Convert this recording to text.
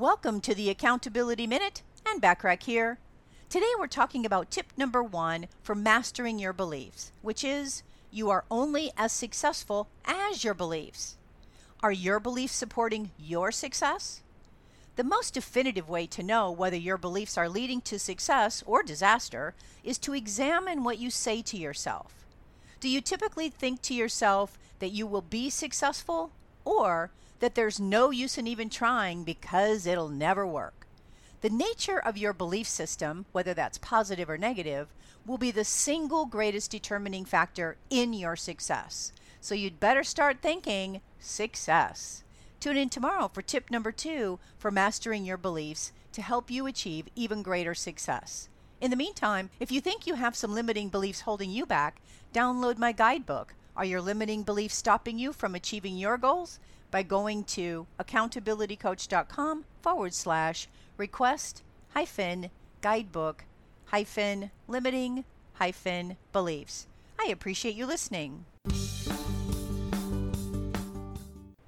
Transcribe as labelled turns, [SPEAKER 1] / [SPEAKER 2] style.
[SPEAKER 1] Welcome to the Accountability Minute and Backrack here. Today we're talking about tip number one for mastering your beliefs, which is you are only as successful as your beliefs. Are your beliefs supporting your success? The most definitive way to know whether your beliefs are leading to success or disaster is to examine what you say to yourself. Do you typically think to yourself that you will be successful or that there's no use in even trying because it'll never work? The nature of your belief system, whether that's positive or negative, will be the single greatest determining factor in your success. So you'd better start thinking success. Tune in tomorrow for tip number two for mastering your beliefs to help you achieve even greater success. In the meantime, if you think you have some limiting beliefs holding you back, download my guidebook. Are your limiting beliefs stopping you from achieving your goals? By going to accountabilitycoach.com forward slash request hyphen guidebook hyphen limiting hyphen beliefs. I appreciate you listening.